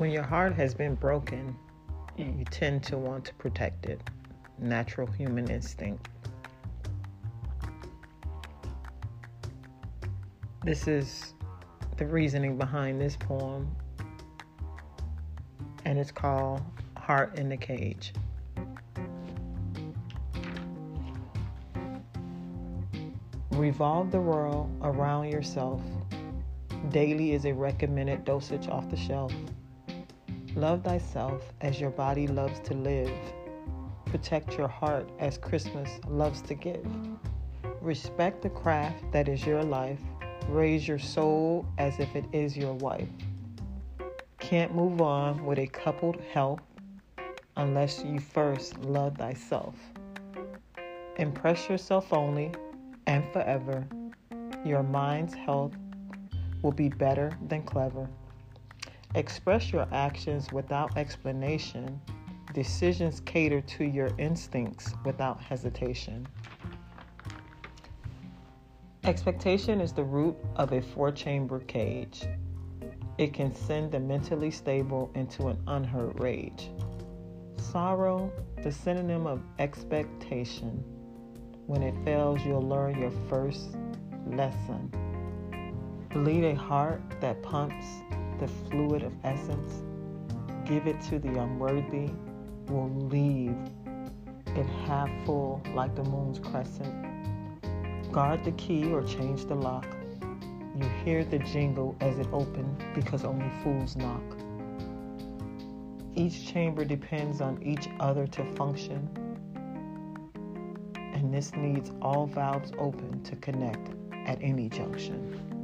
When your heart has been broken, you tend to want to protect it. Natural human instinct. This is the reasoning behind this poem, and it's called Heart in the Cage. Revolve the world around yourself. Daily is a recommended dosage off the shelf. Love thyself as your body loves to live. Protect your heart as Christmas loves to give. Respect the craft that is your life. Raise your soul as if it is your wife. Can't move on with a coupled health unless you first love thyself. Impress yourself only and forever. Your mind's health will be better than clever. Express your actions without explanation. Decisions cater to your instincts without hesitation. Expectation is the root of a four chamber cage. It can send the mentally stable into an unheard rage. Sorrow, the synonym of expectation. When it fails, you'll learn your first lesson. Lead a heart that pumps the fluid of essence. Give it to the unworthy, will leave it half full like the moon's crescent. Guard the key or change the lock. You hear the jingle as it opens because only fools knock. Each chamber depends on each other to function and this needs all valves open to connect at any junction.